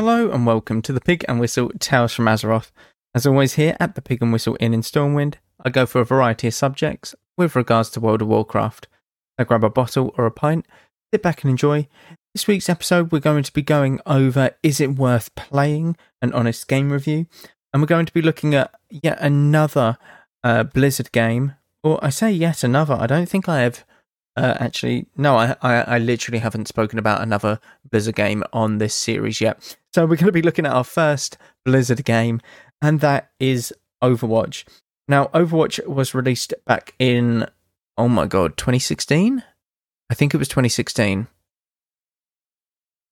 Hello and welcome to the Pig and Whistle Tales from Azeroth. As always, here at the Pig and Whistle Inn in Stormwind, I go for a variety of subjects with regards to World of Warcraft. I grab a bottle or a pint, sit back and enjoy. This week's episode, we're going to be going over Is It Worth Playing? An honest game review. And we're going to be looking at yet another uh, Blizzard game. Or I say yet another, I don't think I have uh, actually, no, I, I, I literally haven't spoken about another Blizzard game on this series yet. So we're going to be looking at our first Blizzard game, and that is Overwatch. Now, Overwatch was released back in, oh my god, 2016? I think it was 2016.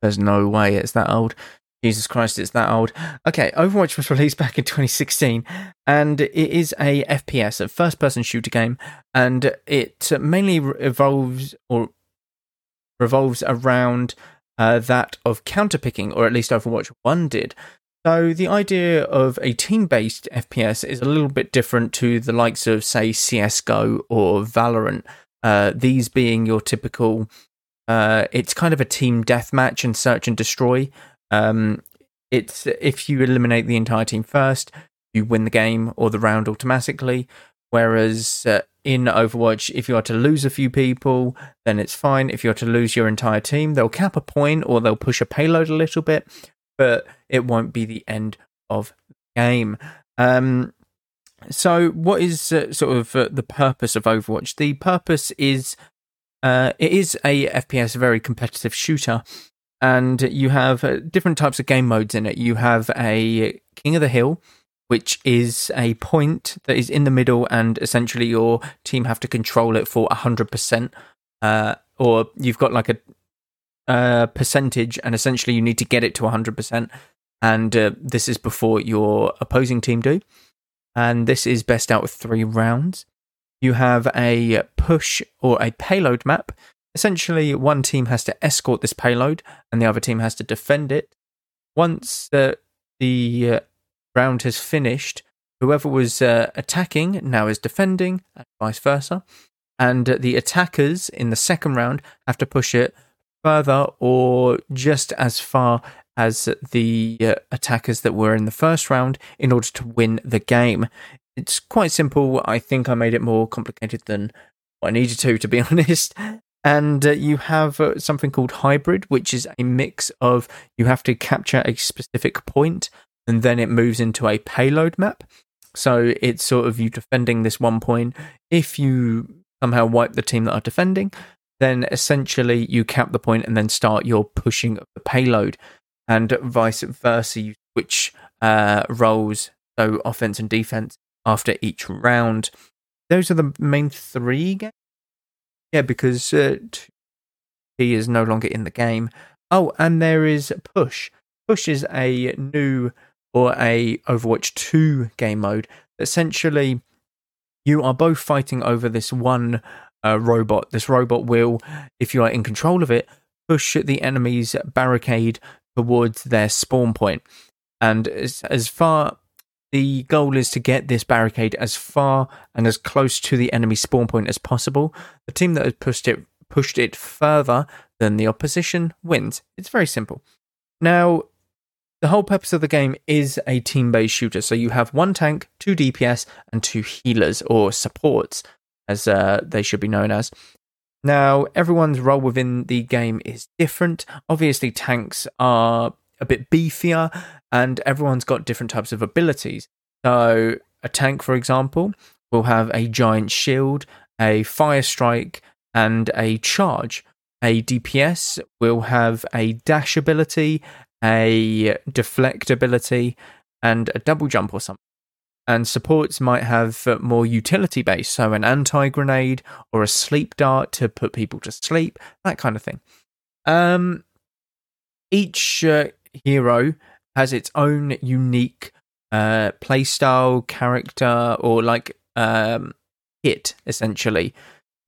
There's no way it's that old. Jesus Christ, it's that old. Okay, Overwatch was released back in 2016, and it is a FPS, a first-person shooter game, and it mainly evolves or revolves around uh, that of counterpicking, or at least Overwatch One did. So the idea of a team-based FPS is a little bit different to the likes of, say, CS:GO or Valorant. Uh, these being your typical uh, it's kind of a team deathmatch and search and destroy. Um, it's if you eliminate the entire team first, you win the game or the round automatically. Whereas uh, in Overwatch, if you are to lose a few people, then it's fine. If you are to lose your entire team, they'll cap a point or they'll push a payload a little bit, but it won't be the end of the game. Um, so, what is uh, sort of uh, the purpose of Overwatch? The purpose is uh, it is a FPS, a very competitive shooter, and you have uh, different types of game modes in it. You have a King of the Hill, which is a point that is in the middle, and essentially your team have to control it for 100%. Uh, or you've got like a, percentage, and essentially you need to get it to 100%. And uh, this is before your opposing team do. And this is best out of three rounds. You have a push or a payload map, essentially one team has to escort this payload and the other team has to defend it. Once uh, the uh, round has finished, whoever was uh, attacking now is defending, and vice versa. And the attackers in the second round have to push it further or just as far as the uh, attackers that were in the first round in order to win the game. It's quite simple. I think I made it more complicated than I needed to, to be honest. And uh, you have uh, something called hybrid, which is a mix of you have to capture a specific point and then it moves into a payload map. So it's sort of you defending this one point. If you somehow wipe the team that are defending, then essentially you cap the point and then start your pushing of the payload. And vice versa, you switch uh, roles, so offense and defense, after each round. Those are the main three games yeah, because uh, he is no longer in the game. Oh, and there is Push. Push is a new or a Overwatch 2 game mode. Essentially, you are both fighting over this one uh, robot. This robot will, if you are in control of it, push the enemy's barricade towards their spawn point. And as, as far the goal is to get this barricade as far and as close to the enemy spawn point as possible. The team that has pushed it pushed it further than the opposition wins. It's very simple. Now, the whole purpose of the game is a team-based shooter. So you have one tank, two DPS, and two healers or supports, as uh, they should be known as. Now, everyone's role within the game is different. Obviously, tanks are a bit beefier, and everyone's got different types of abilities. So, a tank, for example, will have a giant shield, a fire strike, and a charge. A DPS will have a dash ability, a deflect ability, and a double jump or something. And supports might have more utility based, so an anti grenade or a sleep dart to put people to sleep, that kind of thing. Um, each uh, hero has its own unique uh, playstyle, character, or like um, hit, essentially.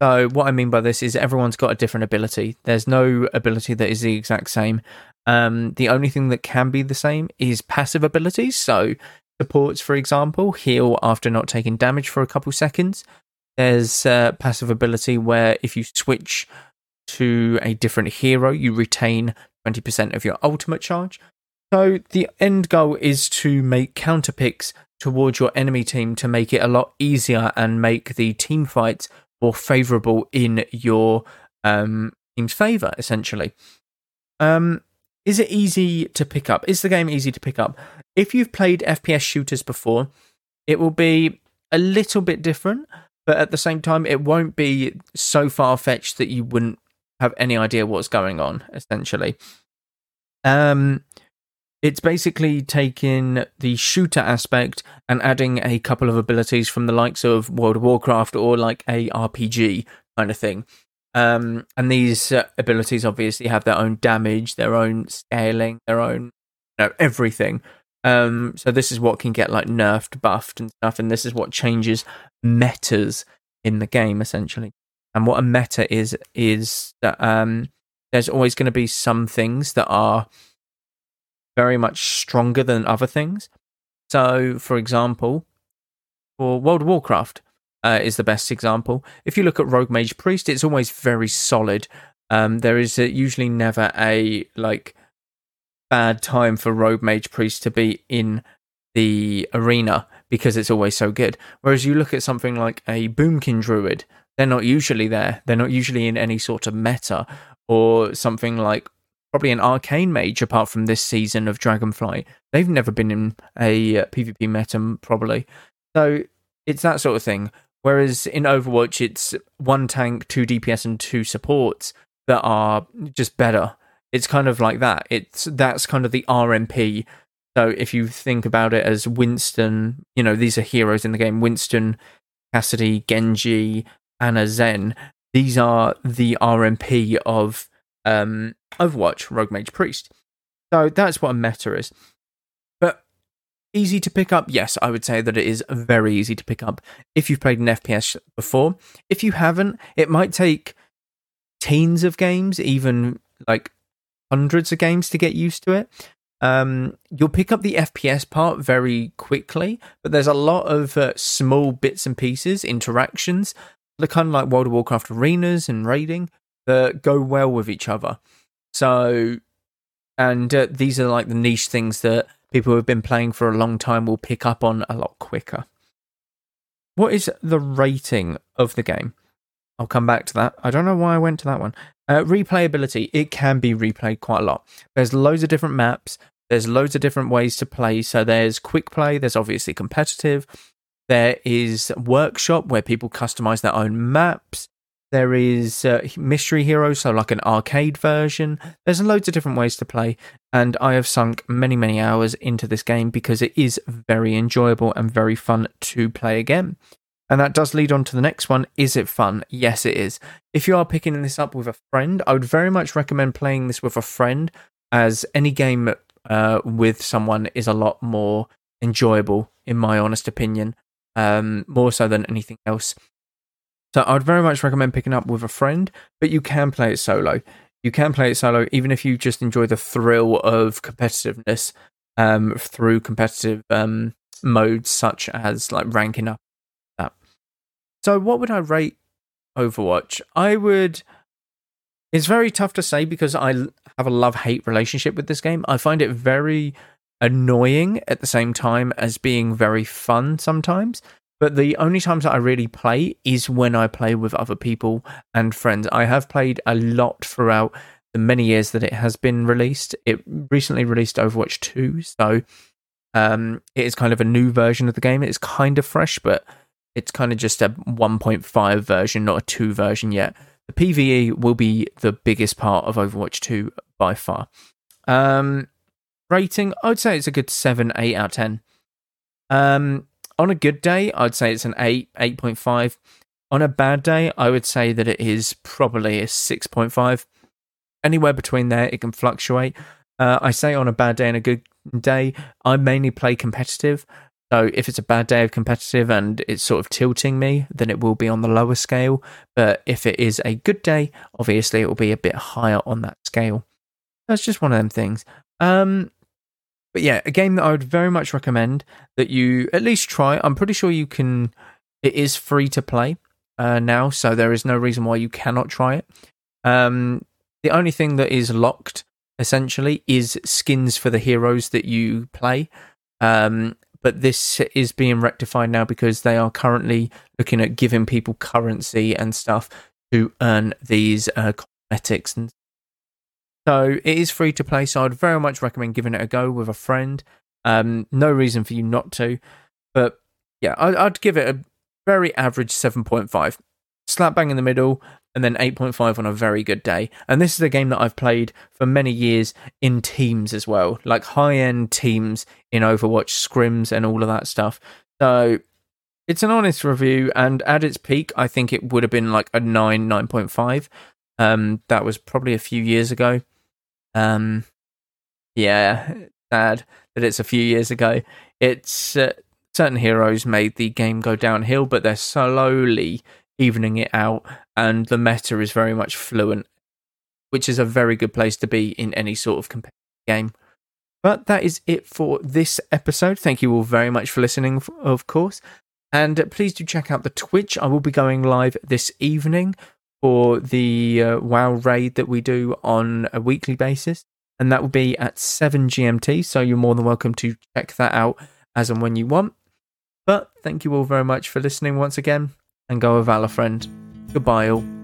So, what I mean by this is everyone's got a different ability. There's no ability that is the exact same. Um, the only thing that can be the same is passive abilities. So, supports, for example, heal after not taking damage for a couple seconds. There's uh, passive ability where if you switch to a different hero, you retain 20% of your ultimate charge. So the end goal is to make counter picks towards your enemy team to make it a lot easier and make the team fights more favorable in your um, team's favor, essentially. Um, is it easy to pick up? Is the game easy to pick up? If you've played FPS shooters before, it will be a little bit different, but at the same time, it won't be so far fetched that you wouldn't have any idea what's going on, essentially. Um, it's basically taking the shooter aspect and adding a couple of abilities from the likes of World of Warcraft or like a RPG kind of thing. Um, and these uh, abilities obviously have their own damage, their own scaling, their own you know, everything. Um, so this is what can get like nerfed, buffed, and stuff, and this is what changes metas in the game essentially. And what a meta is is that um, there's always going to be some things that are very much stronger than other things. So, for example, for World of Warcraft uh, is the best example. If you look at Rogue Mage Priest, it's always very solid. Um, there is a, usually never a like bad time for Rogue Mage Priest to be in the arena because it's always so good. Whereas you look at something like a Boomkin Druid, they're not usually there. They're not usually in any sort of meta or something like probably an arcane mage apart from this season of Dragonflight. They've never been in a uh, PvP meta probably. So it's that sort of thing. Whereas in Overwatch, it's one tank, two DPS, and two supports that are just better. It's kind of like that. It's that's kind of the RMP. So if you think about it as Winston, you know these are heroes in the game: Winston, Cassidy, Genji, Ana Zen. These are the RMP of um, Overwatch, Rogue Mage Priest. So that's what a meta is. But easy to pick up? Yes, I would say that it is very easy to pick up if you've played an FPS before. If you haven't, it might take teens of games, even like hundreds of games to get used to it. Um, you'll pick up the FPS part very quickly, but there's a lot of uh, small bits and pieces, interactions, kind of like World of Warcraft arenas and raiding that go well with each other. So, and uh, these are like the niche things that people who have been playing for a long time will pick up on a lot quicker. What is the rating of the game? I'll come back to that. I don't know why I went to that one. Uh, replayability, it can be replayed quite a lot. There's loads of different maps, there's loads of different ways to play. So there's quick play, there's obviously competitive, there is workshop where people customize their own maps. There is uh, Mystery Heroes, so like an arcade version. There's loads of different ways to play, and I have sunk many, many hours into this game because it is very enjoyable and very fun to play again. And that does lead on to the next one. Is it fun? Yes, it is. If you are picking this up with a friend, I would very much recommend playing this with a friend, as any game uh, with someone is a lot more enjoyable, in my honest opinion, um, more so than anything else. So I'd very much recommend picking up with a friend, but you can play it solo. You can play it solo even if you just enjoy the thrill of competitiveness um, through competitive um, modes such as like ranking up. That. So what would I rate Overwatch? I would. It's very tough to say because I have a love hate relationship with this game. I find it very annoying at the same time as being very fun sometimes. But the only times that I really play is when I play with other people and friends. I have played a lot throughout the many years that it has been released. It recently released Overwatch 2, so um, it is kind of a new version of the game. It's kind of fresh, but it's kind of just a 1.5 version, not a 2 version yet. The PvE will be the biggest part of Overwatch 2 by far. Um, rating, I'd say it's a good 7, 8 out of 10. Um, on a good day, I'd say it's an 8, 8.5. On a bad day, I would say that it is probably a 6.5. Anywhere between there, it can fluctuate. Uh, I say on a bad day and a good day, I mainly play competitive. So if it's a bad day of competitive and it's sort of tilting me, then it will be on the lower scale. But if it is a good day, obviously it will be a bit higher on that scale. That's just one of them things. Um, but yeah, a game that I would very much recommend that you at least try. I'm pretty sure you can. It is free to play uh, now, so there is no reason why you cannot try it. Um, the only thing that is locked essentially is skins for the heroes that you play. Um, but this is being rectified now because they are currently looking at giving people currency and stuff to earn these uh, cosmetics and so it is free to play so i'd very much recommend giving it a go with a friend um, no reason for you not to but yeah I, i'd give it a very average 7.5 slap bang in the middle and then 8.5 on a very good day. And this is a game that I've played for many years in teams as well, like high end teams in Overwatch, scrims, and all of that stuff. So it's an honest review, and at its peak, I think it would have been like a 9, 9.5. Um, that was probably a few years ago. Um, yeah, sad that it's a few years ago. It's uh, certain heroes made the game go downhill, but they're slowly evening it out, and the meta is very much fluent, which is a very good place to be in any sort of competitive game. But that is it for this episode. Thank you all very much for listening, of course. And please do check out the Twitch. I will be going live this evening for the uh, WoW raid that we do on a weekly basis. And that will be at 7 GMT. So you're more than welcome to check that out as and when you want. But thank you all very much for listening once again and go with Valor Friend. Goodbye all.